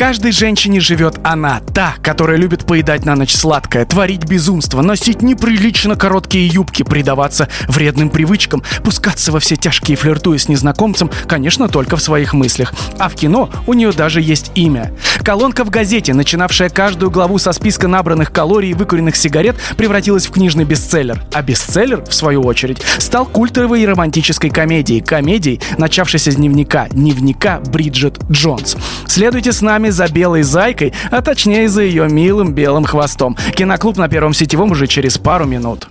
каждой женщине живет она, та, которая любит поедать на ночь сладкое, творить безумство, носить неприлично короткие юбки, предаваться вредным привычкам, пускаться во все тяжкие флиртуя с незнакомцем, конечно, только в своих мыслях. А в кино у нее даже есть имя. Колонка в газете, начинавшая каждую главу со списка набранных калорий и выкуренных сигарет, превратилась в книжный бестселлер. А бестселлер, в свою очередь, стал культовой и романтической комедией. Комедией, начавшейся с дневника. Дневника Бриджит Джонс. Следуйте с нами за белой зайкой, а точнее за ее милым белым хвостом. Киноклуб на Первом сетевом уже через пару минут.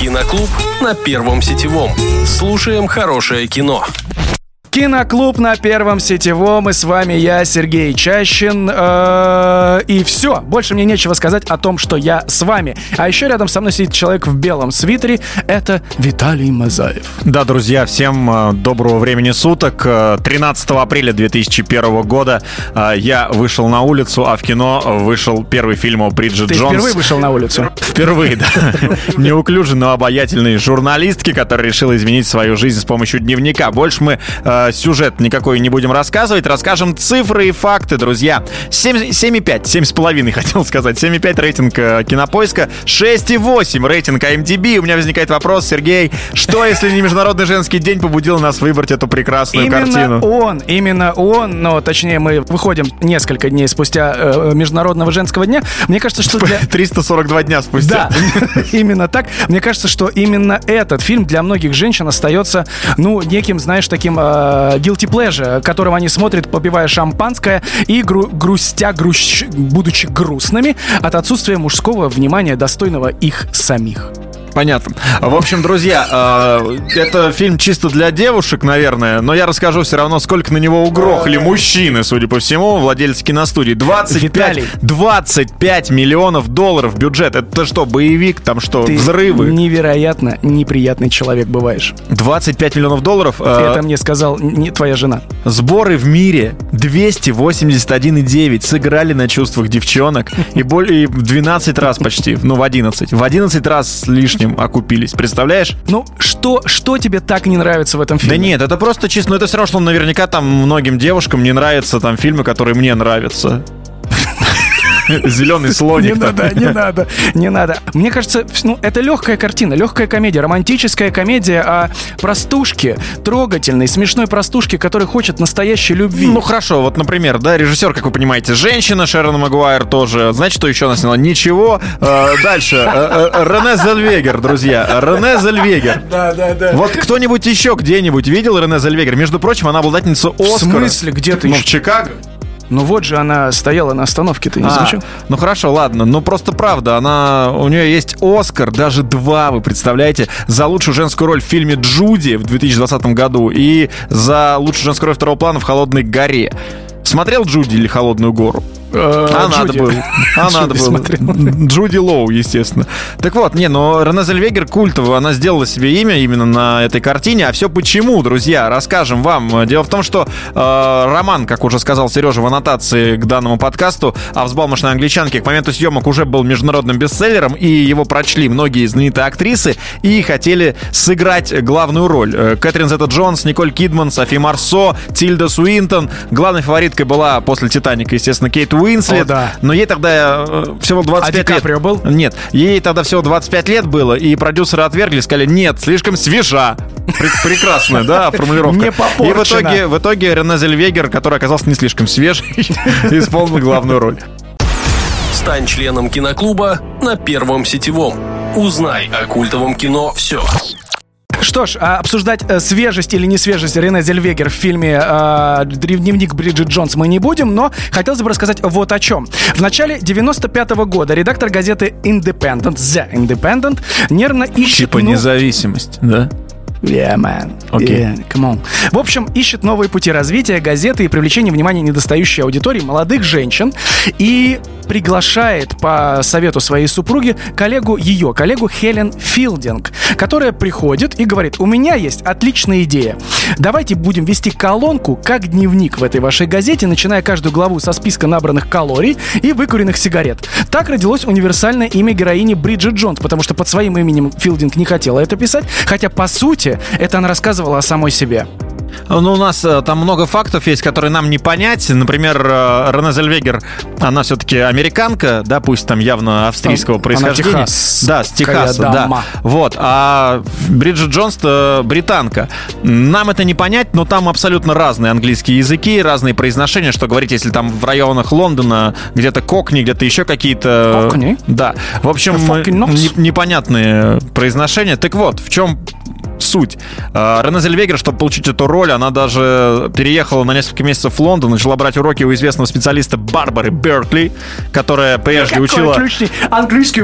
Киноклуб на Первом сетевом. Слушаем хорошее кино. Киноклуб на Первом Сетевом, и с вами я, Сергей Чащин. Э, и все, больше мне нечего сказать о том, что я с вами. А еще рядом со мной сидит человек в белом свитере, это Виталий Мазаев. Да, друзья, всем э, доброго времени суток. 13 э, апреля 2001 года я вышел на улицу, а в кино вышел первый фильм о Бриджит Ты Джонс. впервые вышел на улицу? Впервые, да. Неуклюжий, но обаятельный журналистки, которая решила изменить свою жизнь с помощью дневника. Больше мы сюжет никакой не будем рассказывать. Расскажем цифры и факты, друзья. 7,5, 7,5 хотел сказать. 7,5 рейтинг э, Кинопоиска, 6,8 рейтинг IMDb. У меня возникает вопрос, Сергей, что если не Международный женский день побудил нас выбрать эту прекрасную именно картину? он, именно он, но точнее мы выходим несколько дней спустя э, Международного женского дня. Мне кажется, что для... 342 дня спустя. Да, именно так. Мне кажется, что именно этот фильм для многих женщин остается, ну, неким, знаешь, таким э, э, guilty pleasure, которого они смотрят, попивая шампанское и гру- грустя, грущ, будучи грустными от отсутствия мужского внимания, достойного их самих. Понятно. В общем, друзья, э, это фильм чисто для девушек, наверное, но я расскажу все равно, сколько на него угрохали мужчины, судя по всему, владельцы киностудии. 25, Виталий. 25 миллионов долларов бюджет. Это что, боевик? Там что, Ты взрывы? невероятно неприятный человек бываешь. 25 миллионов долларов. Это мне сказал не твоя жена. Сборы в мире 281,9 сыграли на чувствах девчонок и более в 12 раз почти, ну в 11, в 11 раз с лишним окупились, представляешь? Ну, что, что тебе так не нравится в этом фильме? Да нет, это просто чисто, ну это все равно, что наверняка там многим девушкам не нравятся там фильмы, которые мне нравятся. Зеленый слоник. Не надо, не надо, не надо. Мне кажется, ну, это легкая картина, легкая комедия, романтическая комедия о простушке, трогательной, смешной простушке, которая хочет настоящей любви. Ну хорошо, вот, например, да, режиссер, как вы понимаете, женщина, Шерон Магуайр тоже. Знаете, что еще она сняла? Ничего. Э, Дальше. Э, э, Рене Зельвегер, друзья. Рене Зельвегер. Да, да, да. Вот кто-нибудь еще где-нибудь видел Рене Зельвегер? Между прочим, она обладательница В Оскара. смысле, где ты Ну, в Чикаго. Ну вот же она стояла на остановке, ты не А, замечал? ну хорошо, ладно, ну просто правда, она, у нее есть Оскар, даже два, вы представляете, за лучшую женскую роль в фильме «Джуди» в 2020 году и за лучшую женскую роль второго плана в «Холодной горе». Смотрел Джуди или «Холодную гору»? А надо Джуди. было. А надо было. Джуди Лоу, естественно. Так вот, не, но Рене Зельвегер культовая, она сделала себе имя именно на этой картине. А все почему, друзья, расскажем вам. Дело в том, что э, роман, как уже сказал Сережа в аннотации к данному подкасту, о взбалмошной англичанке к моменту съемок уже был международным бестселлером, и его прочли многие знаменитые актрисы и хотели сыграть главную роль. Э, Кэтрин Зета Джонс, Николь Кидман, Софи Марсо, Тильда Суинтон. Главной фавориткой была после «Титаника», естественно, Кейт Уинслет. О, да. Но ей тогда э, всего 25 А Ди Каприо лет. был? Нет, ей тогда всего 25 лет было, и продюсеры отвергли, сказали, нет, слишком свежа. Пре- Прекрасная, да, формулировка. Не И в попорчена. итоге, в итоге Рене Зельвегер, который оказался не слишком свежий, исполнил главную роль. Стань членом киноклуба на Первом сетевом. Узнай о культовом кино все. Что ж, а обсуждать э, свежесть или не свежесть Рене Зельвегер в фильме э, «Дневник Бриджит Джонс» мы не будем, но хотелось бы рассказать вот о чем. В начале 95 года редактор газеты Independent, The Independent, нервно ищет... Типа ну, независимость, да? Yeah, man. Окей. Yeah, come on. В общем, ищет новые пути развития газеты и привлечения внимания недостающей аудитории молодых женщин и приглашает по совету своей супруги коллегу, ее коллегу Хелен Филдинг, которая приходит и говорит, у меня есть отличная идея. Давайте будем вести колонку, как дневник в этой вашей газете, начиная каждую главу со списка набранных калорий и выкуренных сигарет. Так родилось универсальное имя героини Бриджит Джонс, потому что под своим именем Филдинг не хотела это писать, хотя, по сути, это она рассказывала о самой себе. Ну, у нас э, там много фактов есть, которые нам не понять. Например, э, Рене Зельвегер, она все-таки американка, да, пусть там явно австрийского Она происхождения. Техас. Да, с Техаса, да. Вот. А Бриджит Джонс британка. Нам это не понять, но там абсолютно разные английские языки, разные произношения, что говорить, если там в районах Лондона где-то кокни, где-то еще какие-то... Кокни? Да. В общем, непонятные произношения. Так вот, в чем суть. А, Рене Зельвегер, чтобы получить эту роль, она даже переехала на несколько месяцев в Лондон, начала брать уроки у известного специалиста Барбары Беркли, которая прежде учила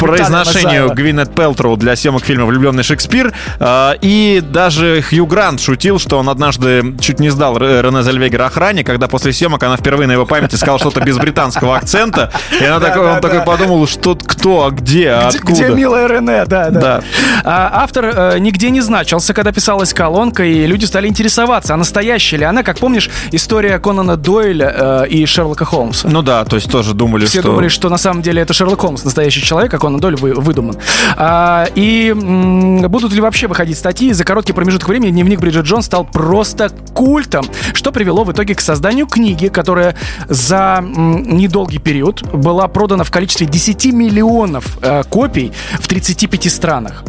произношению. Гвинет Пелтроу для съемок фильма «Влюбленный Шекспир». А, И даже Хью Грант шутил, что он однажды чуть не сдал Ре- Рене Зельвегера охране, когда после съемок она впервые на его памяти сказала что-то без британского акцента. И она такой, он такой подумал, что кто, а где, Где, откуда. где милая Рене, да, да. Автор э, нигде не значился, когда писалась колонка, и люди стали интересоваться, а настоящая ли она, как помнишь, история Конана Дойля э, и Шерлока Холмса. Ну да, то есть тоже думали, Все что... думали, что на самом деле это Шерлок Холмс, настоящий человек, а Конан Дойль вы- выдуман. А, и м, будут ли вообще выходить статьи? За короткий промежуток времени дневник Бриджит Джонс стал просто культом, что привело в итоге к созданию книги, которая за м, недолгий период была продана в количестве 10 миллионов э, копий в 35 странах.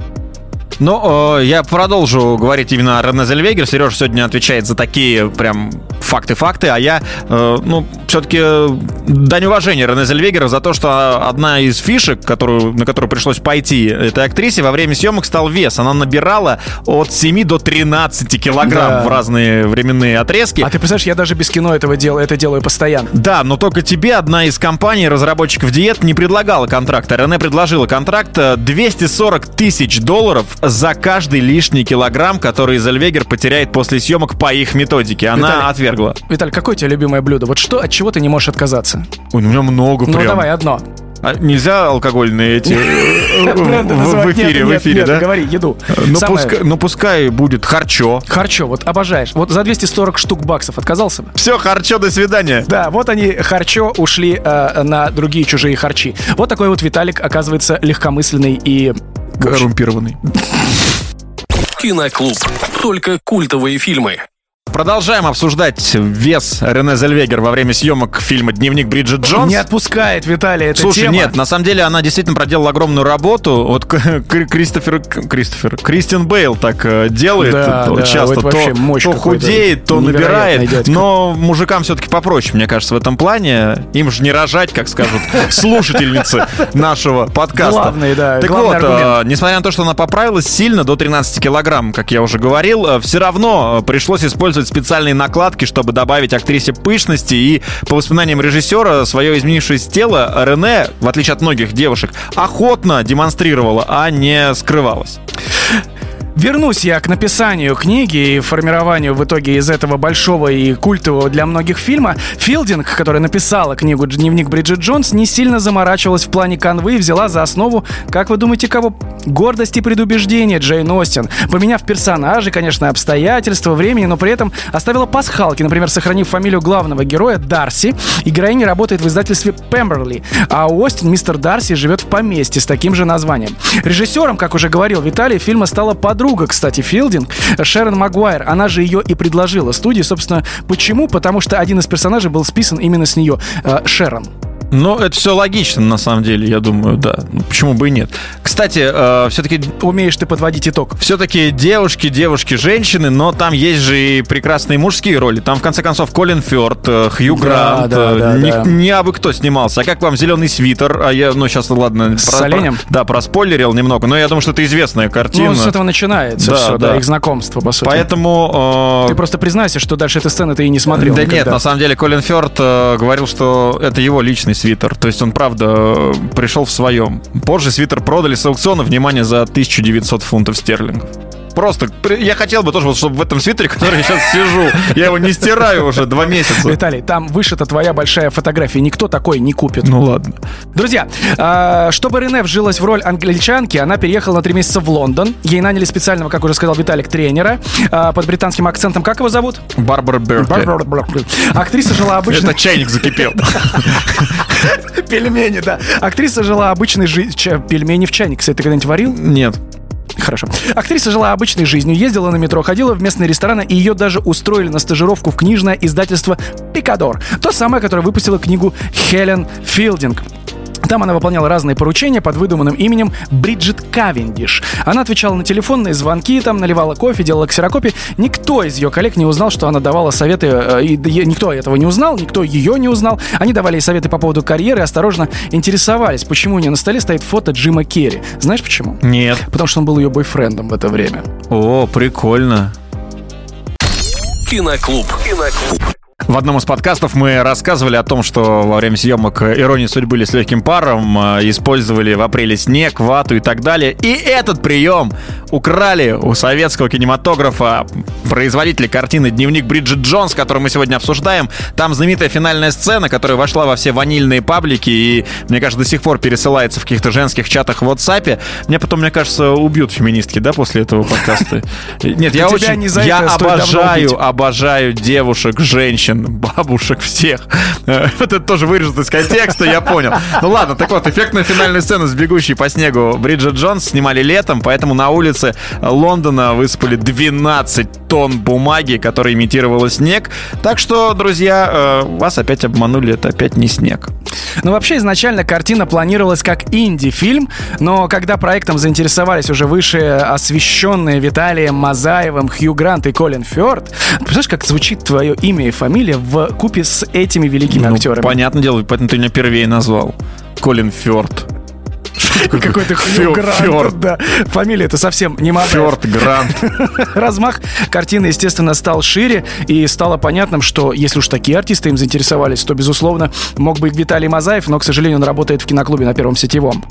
Ну, э, я продолжу говорить именно о Рене Зельвегер. Сережа сегодня отвечает за такие прям факты-факты, а я, э, ну, все-таки дань уважения Рене Зельвегера за то, что одна из фишек, которую, на которую пришлось пойти этой актрисе, во время съемок стал вес. Она набирала от 7 до 13 килограмм Да. в разные временные отрезки. А ты представляешь, я даже без кино этого дел, это делаю постоянно. Да, но только тебе одна из компаний, разработчиков диет, не предлагала контракта. Рене предложила контракт э, 240 тысяч долларов за каждый лишний килограмм, который Зельвегер потеряет после съемок по их методике. Она Виталий. отвергла. Виталь, какое у тебя любимое блюдо? Вот что, от чего ты не можешь отказаться? У меня много Ну прям. давай, одно. А нельзя алкогольные эти э, в эфире, в эфире, да? Говори, еду. Ну пускай, ну пускай будет харчо. Харчо, вот обожаешь. Вот за 240 штук баксов отказался бы? Все, харчо, до свидания. Да, вот они, харчо, ушли э, на другие чужие харчи. Вот такой вот Виталик, оказывается, легкомысленный и... Коррумпированный. Киноклуб. Только культовые фильмы. Продолжаем обсуждать вес Рене Зельвегер во время съемок фильма «Дневник Бриджит Джонс». Не отпускает Виталий эта Слушай, тема. нет, на самом деле она действительно проделала огромную работу. Вот Кристофер, Кристофер, Кристиан Бейл так э, делает Да, то- да, часто. вообще то, худеет, то набирает. дядька. Но мужикам все-таки попроще, мне кажется, в этом плане. Им же не рожать, как скажут слушательницы нашего подкаста. Главный, да, Так вот, аргумент. э, несмотря на то, что она поправилась сильно до 13 килограмм, как я уже говорил, все равно э, пришлось использовать специальные накладки, чтобы добавить актрисе пышности. И по воспоминаниям режиссера, свое изменившееся тело Рене, в отличие от многих девушек, охотно демонстрировала, а не скрывалась. Вернусь я к написанию книги и формированию в итоге из этого большого и культового для многих фильма. Филдинг, которая написала книгу «Дневник Бриджит Джонс», не сильно заморачивалась в плане канвы и взяла за основу, как вы думаете, кого? Гордость и предубеждение Джейн Остин. Поменяв персонажей, конечно, обстоятельства, времени, но при этом оставила пасхалки, например, сохранив фамилию главного героя Дарси. И героиня работает в издательстве Пемберли, а Остин мистер Дарси живет в поместье с таким же названием. Режиссером, как уже говорил Виталий, фильма стала подруга, кстати, Филдинг, Шерон Магуайр. Она же ее и предложила студии. Собственно, почему? Потому что один из персонажей был списан именно с нее, э, Шерон. Ну, это все логично, на самом деле, я думаю, да. Ну, почему бы и нет. Кстати, все-таки Умеешь ты подводить итог. все-таки девушки, девушки, женщины, но там есть же и прекрасные мужские роли. Там, в конце концов, Колин Фёрд, э, Хью Грант, да, э, да, не, да. не абы кто снимался. А как вам «Зеленый свитер»? А я, ну, сейчас, ладно. С оленем? да, проспойлерил немного, но я думаю, что это известная картина. Ну, с этого начинается Да, все, да, да. их знакомство, по сути. Поэтому... э, Ты просто признайся, что дальше этой сцены ты и не смотрел да никогда. нет, на самом деле Колин Фёрд э, говорил, что это его личный свитер. То есть он, правда, пришел в своем. Позже свитер продали с аукциона, внимание, за 1900 фунтов стерлингов. Просто, я хотел бы тоже, вот, чтобы в этом свитере, который я сейчас сижу, я его не стираю уже два месяца. Виталий, там вышита твоя большая фотография. Никто такой не купит. Ну ладно. Друзья, э, чтобы Рене вжилась в роль англичанки, она переехала на три месяца в Лондон. Ей наняли специального, как уже сказал Виталик, тренера э, под британским акцентом. Как его зовут? Барбара Беркли. Барбара Беркли. Актриса жила обычно... Это чайник закипел. Пельмени, да. Актриса жила обычной жизнью. Пельмени в чайник, кстати, ты когда-нибудь варил? Нет. Хорошо. Актриса жила обычной жизнью, ездила на метро, ходила в местные рестораны, и ее даже устроили на стажировку в книжное издательство «Пикадор». То самое, которое выпустило книгу Хелен Филдинг. Там она выполняла разные поручения под выдуманным именем Бриджит Кавендиш. Она отвечала на телефонные звонки, там наливала кофе, делала ксерокопии. Никто из ее коллег не узнал, что она давала советы, э, и никто этого не узнал, никто ее не узнал. Они давали ей советы по поводу карьеры и осторожно интересовались, почему у нее на столе стоит фото Джима Керри. Знаешь почему? Нет. Потому что он был ее бойфрендом в это время. О, прикольно. Киноклуб. Киноклуб. В одном из подкастов мы рассказывали о том, что во время съемок «Иронии судьбы» или «С легким паром» э, использовали в апреле снег, вату и так далее. И этот прием украли у советского кинематографа производителя картины «Дневник Бриджит Джонс», который мы сегодня обсуждаем. Там знаменитая финальная сцена, которая вошла во все ванильные паблики и, мне кажется, до сих пор пересылается в каких-то женских чатах в WhatsApp. Мне потом, мне кажется, убьют феминистки, да, после этого подкаста? Нет, я очень... Я обожаю, обожаю девушек, женщин, женщин, бабушек, всех. Э, это тоже вырежут из контекста, я понял. Ну ладно, так вот, эффектная финальная сцена с бегущей по снегу Бриджит Джонс снимали летом, поэтому на улице Лондона высыпали 12 тонн бумаги, которая имитировала снег. Так что, друзья, э, вас опять обманули, это опять не снег. Ну, вообще, изначально картина планировалась как инди-фильм, но когда проектом заинтересовались уже выше освещенные Виталием Мазаевым, Хью Грант и Колин Фёрд, представляешь, как звучит твое имя и фамилия в купе с этими великими ну, актерами? понятное дело, поэтому ты меня первее назвал. Колин Фёрд. Какой-то Хью Грант. Да. Фамилия это совсем не моя. Фёрд Грант. Размах картины, естественно, стал шире, и стало понятным, что если уж такие артисты им заинтересовались, то, безусловно, мог быть Виталий Мазаев, но, к сожалению, он работает в киноклубе на Первом сетевом.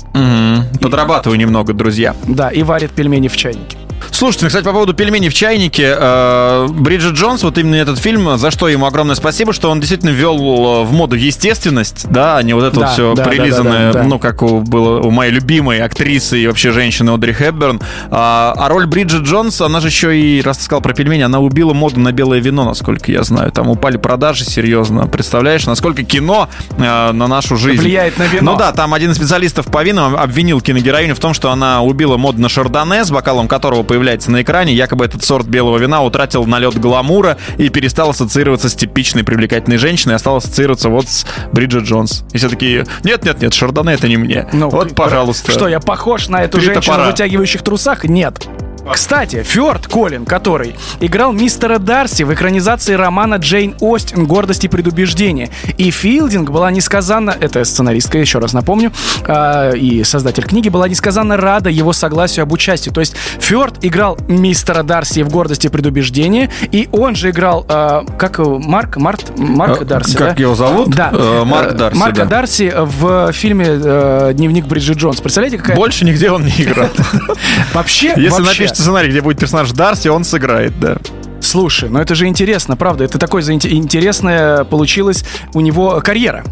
Подрабатываю немного, друзья. Да, и варит пельмени в чайнике. Слушайте, ну, кстати, по поводу пельменей в чайнике. Э, Бриджит Джонс, вот именно этот фильм, за что ему огромное спасибо, что он действительно ввел э, в моду естественность, да, а не вот это Да, вот все да, да, прилизанное, да, да, да. ну, как у, было у моей любимой актрисы и вообще женщины Одри Хепберн. А, а роль Бриджит Джонс, она же еще и, раз ты сказал про пельмени, она убила моду на белое вино, насколько я знаю. Там упали продажи серьезно. Представляешь, насколько кино э, на нашу жизнь Влияет на вино. Ну да, там один из специалистов по винам обвинил киногероиню в том, что она убила моду на шардоне, с бокалом которого появляется на экране. Якобы этот сорт белого вина утратил налет гламура и перестал ассоциироваться с типичной привлекательной женщиной, а стал ассоциироваться вот с Бриджит Джонс. И все такие, нет-нет-нет, шардоне это не мне. Ну, вот, пожалуйста. Что, я похож на эту Три женщину топора. в вытягивающих трусах? Нет. Кстати, Фёрд Колин, который играл мистера Дарси в экранизации романа Джейн Остин «Гордость и предубеждение». И Филдинг была несказанно, это сценаристка, еще раз напомню, а, и создатель книги, была несказанно рада его согласию об участии. То есть Фёрд играл мистера Дарси в «Гордости и предубеждение», и он же играл, а, как Марк? Март? Марк Э, Дарси, как да? его зовут? Да. Э, Марк Э, Дарси, Марка да. Дарси в фильме э, «Дневник Бриджит Джонс». Представляете, какая... Больше нигде он не играл. Вообще, Если вообще, напишите сценарий, где будет персонаж Дарси, он сыграет, да. слушай, ну это же интересно, правда, это такое интересная получилась у него карьера.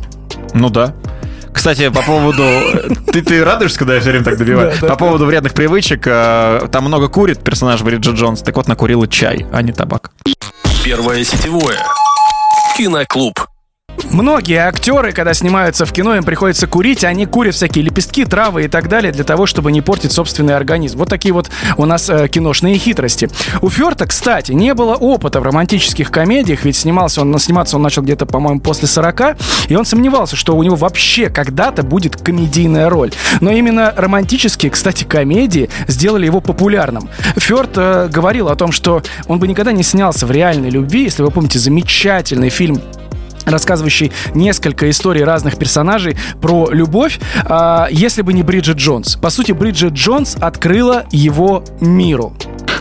Ну да. Кстати, по поводу... Ты, ты радуешься, когда я все время так добиваю? Да, да, по поводу вредных привычек. э, Там много курит персонаж Бриджит Джонс. Так вот, накурила чай, а не табак. Первое сетевое. Киноклуб. Многие актеры, когда снимаются в кино, им приходится курить, они курят всякие лепестки, травы и так далее для того, чтобы не портить собственный организм. Вот такие вот у нас э, киношные хитрости. У Ферта, кстати, не было опыта в романтических комедиях, ведь снимался он, сниматься он начал где-то, по-моему, после 40, и он сомневался, что у него вообще когда-то будет комедийная роль. Но именно романтические, кстати, комедии сделали его популярным. Фёрд э, говорил о том, что он бы никогда не снялся в реальной любви, если вы помните замечательный фильм рассказывающий несколько историй разных персонажей про любовь, а, если бы не Бриджит Джонс. По сути, Бриджит Джонс открыла его миру.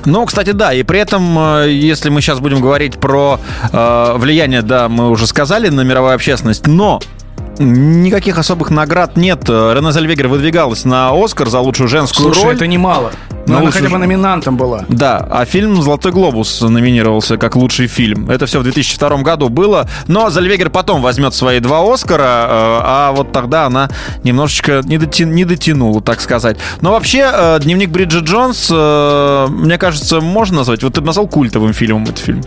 Ну, кстати, да, и при этом, э, если мы сейчас будем говорить про э, влияние, да, мы уже сказали на мировую общественность, но Никаких особых наград нет. Рене Зельвегер выдвигалась на Оскар за лучшую женскую Слушай, роль. это немало. Но Ну, она хотя бы номинантом была. Да, а фильм «Золотой глобус» номинировался как лучший фильм. Это все в 2002 году было. Но Зальвегер потом возьмет свои два «Оскара», э, а вот тогда она немножечко не, доти- не дотянула, так сказать. Но вообще, э, «Дневник Бриджит Джонс», э, мне кажется, можно назвать... Вот ты назвал культовым фильмом этот фильм.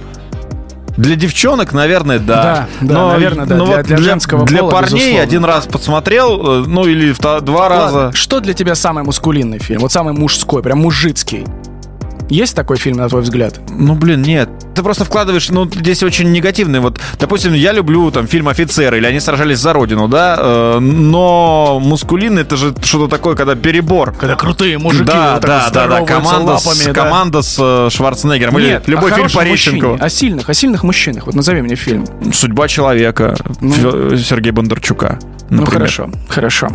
Для девчонок, наверное, да. Да, да, наверное, да. но Для- вот для женского Для пола, парней безусловно. один раз посмотрел, э, ну или два раза. Ладно, Что для тебя самый мускулинный фильм? Вот самый мужской, прям мужицкий. Есть такой фильм, на твой взгляд? Ну, блин, нет. Ты просто вкладываешь, ну, здесь очень негативный. Вот, допустим, я люблю там фильм «Офицеры» или «Они сражались за Родину», да, э, но мускулин это же что-то такое, когда перебор. Когда крутые мужики да, вот да, да, да, команда, с, лапами, да. команда с э, Шварценеггером. Или Нет, любой о фильм хорошем Пореченкова. О сильных, о сильных мужчинах. Вот назови мне фильм. «Судьба человека» Ну. Сергея Бондарчука. Ну например. хорошо, хорошо.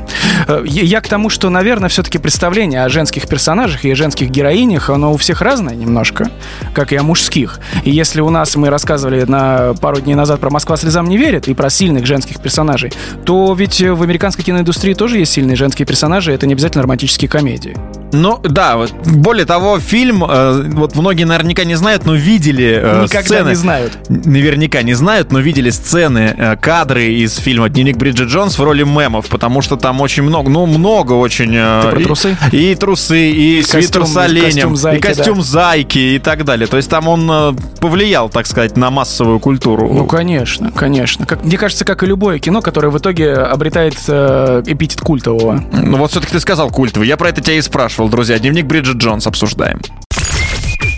Э, Я я к тому, что, наверное, все-таки представление о женских персонажах и женских героинях, оно у всех разное немножко, как и о мужских. И если у нас мы рассказывали на пару дней назад про «Москва слезам не верит» и про сильных женских персонажей, то ведь в американской киноиндустрии тоже есть сильные женские персонажи, это не обязательно романтические комедии. Ну, да, вот, более того, фильм, э, вот многие наверняка не знают, но видели э, Никогда сцены. не знают. Наверняка не знают, но видели сцены, э, кадры из фильма «Дневник Бриджит Джонс» в роли мемов, потому что там очень много, ну, много очень... э, Ты про и- трусы? И, трусы, и Костюм- свитер с оленем, костюм зайки, и костюм зайки и так далее. То есть там он э, повлиял, так сказать, на массовую культуру. Ну, конечно, конечно. Как, мне кажется, как и любое кино, которое в итоге обретает э, эпитет культового. Ну вот все-таки ты сказал культовый. Я про это тебя и спрашивал, друзья. «Дневник Бриджит Джонс» обсуждаем.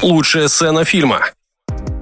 Лучшая сцена фильма.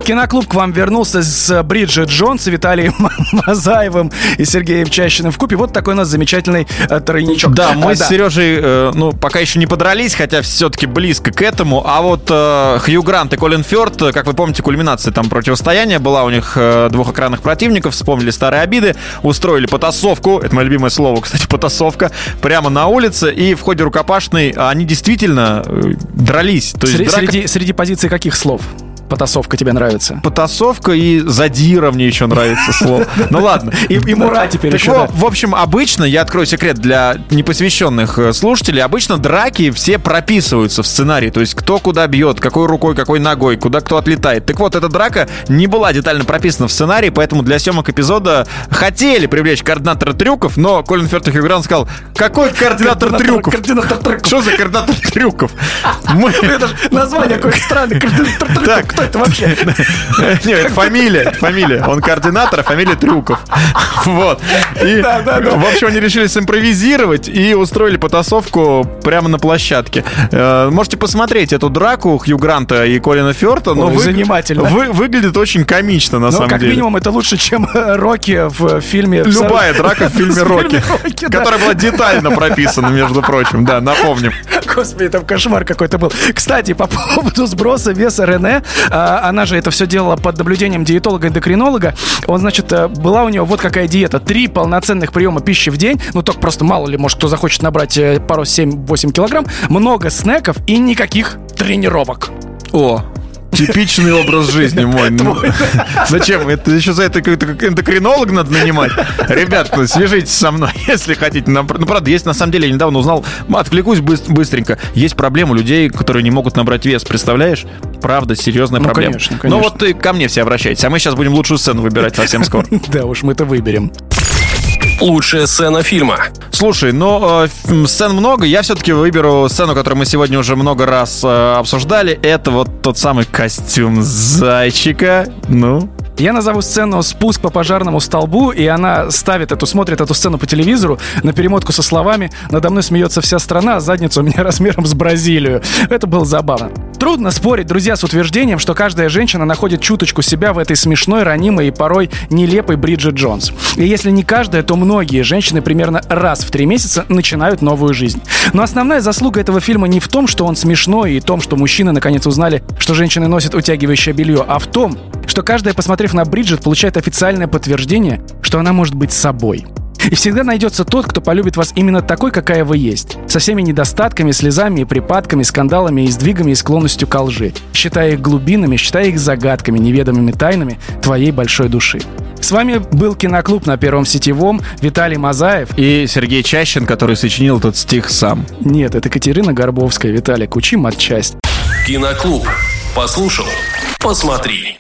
Киноклуб к вам вернулся с Бриджит Джонс, Виталием Мазаевым и Сергеем Чащиным в купе. Вот такой у нас замечательный э, тройничок. Да, мы А, с Сережей, э, ну, пока еще не подрались, хотя все-таки близко к этому. А вот э, Хью Грант и Колин Фёрд, э, как вы помните, кульминация там противостояния была у них э, двух экранных противников, вспомнили старые обиды, устроили потасовку, это мое любимое слово, кстати, потасовка, прямо на улице, и в ходе рукопашной они действительно э, дрались. То есть Сре- драка- среди, среди позиций каких слов потасовка тебе нравится? Потасовка и задира мне еще нравится слово. Ну ладно. И, и Мура теперь Так еще, да. в общем, обычно, я открою секрет для непосвященных э, слушателей, обычно драки все прописываются в сценарии, то есть кто куда бьет, какой рукой, какой ногой, куда кто отлетает. Так вот, эта драка не была детально прописана в сценарии, поэтому для съемок эпизода хотели привлечь координатора трюков, но Колин Хью Грант сказал, какой координатор трюков? Координатор трюков. Что за координатор трюков? Мы... Название какое-то странное. Координатор трюков. Так. Кто это вообще? Нет, это фамилия, это фамилия. Он координатор, а фамилия Трюков. Вот. И, Да, да, да. в общем, они решили симпровизировать и устроили потасовку прямо на площадке. Э, Можете посмотреть эту драку Хью Гранта и Колина Фёрта. но Ой, вы- занимательно. вы- выглядит очень комично, на Ну, самом как деле. минимум, это лучше, чем э, Рокки в фильме... в Любая драка в фильме «Рокки», которая была детально прописана, между прочим. Да, напомним. Господи, там кошмар какой-то был. Кстати, по поводу сброса веса Рене, а, она же это все делала под наблюдением диетолога-эндокринолога. Он, значит, э, была у него вот какая диета. Три полноценных приема пищи в день. Ну, только просто мало ли, может, кто захочет набрать э, пару 7-8 килограмм. Много снеков и никаких тренировок. О, Типичный образ жизни мой. Ну, Зачем? Это еще за это какой-то как эндокринолог надо нанимать. Ребят, ну, свяжитесь со мной, если хотите. Ну, правда, есть, на самом деле, я недавно узнал, отвлекусь быс- быстренько. Есть проблема у людей, которые не могут набрать вес, представляешь? Правда, серьезная Ну, проблема. конечно, Ну конечно. вот и ко мне все обращайтесь, а мы сейчас будем лучшую сцену выбирать совсем скоро. Да уж, мы это выберем. Лучшая сцена фильма. Слушай, ну, э, сцен много. Я все-таки выберу сцену, которую мы сегодня уже много раз э, обсуждали. Это вот тот самый костюм зайчика. Ну, Я назову сцену «Спуск по пожарному столбу», и она ставит эту, смотрит эту сцену по телевизору на перемотку со словами «Надо мной смеется вся страна, а задница у меня размером с Бразилию». Это было забавно. Трудно спорить, друзья, с утверждением, что каждая женщина находит чуточку себя в этой смешной, ранимой и порой нелепой Бриджит Джонс. И если не каждая, то многие женщины примерно раз в три месяца начинают новую жизнь. Но основная заслуга этого фильма не в том, что он смешной и в том, что мужчины наконец узнали, что женщины носят утягивающее белье, а в том, что каждая, посмотрев на Бриджит, получает официальное подтверждение, что она может быть собой. И всегда найдется тот, кто полюбит вас именно такой, какая вы есть. Со всеми недостатками, слезами и припадками, скандалами и сдвигами и склонностью ко лжи. Считая их глубинами, считая их загадками, неведомыми тайнами твоей большой души. С вами был киноклуб на Первом Сетевом, Виталий Мазаев. И Сергей Чащин, который сочинил этот стих сам. Нет, это Катерина Горбовская, Виталик, учим отчасть. Киноклуб. Послушал, посмотри.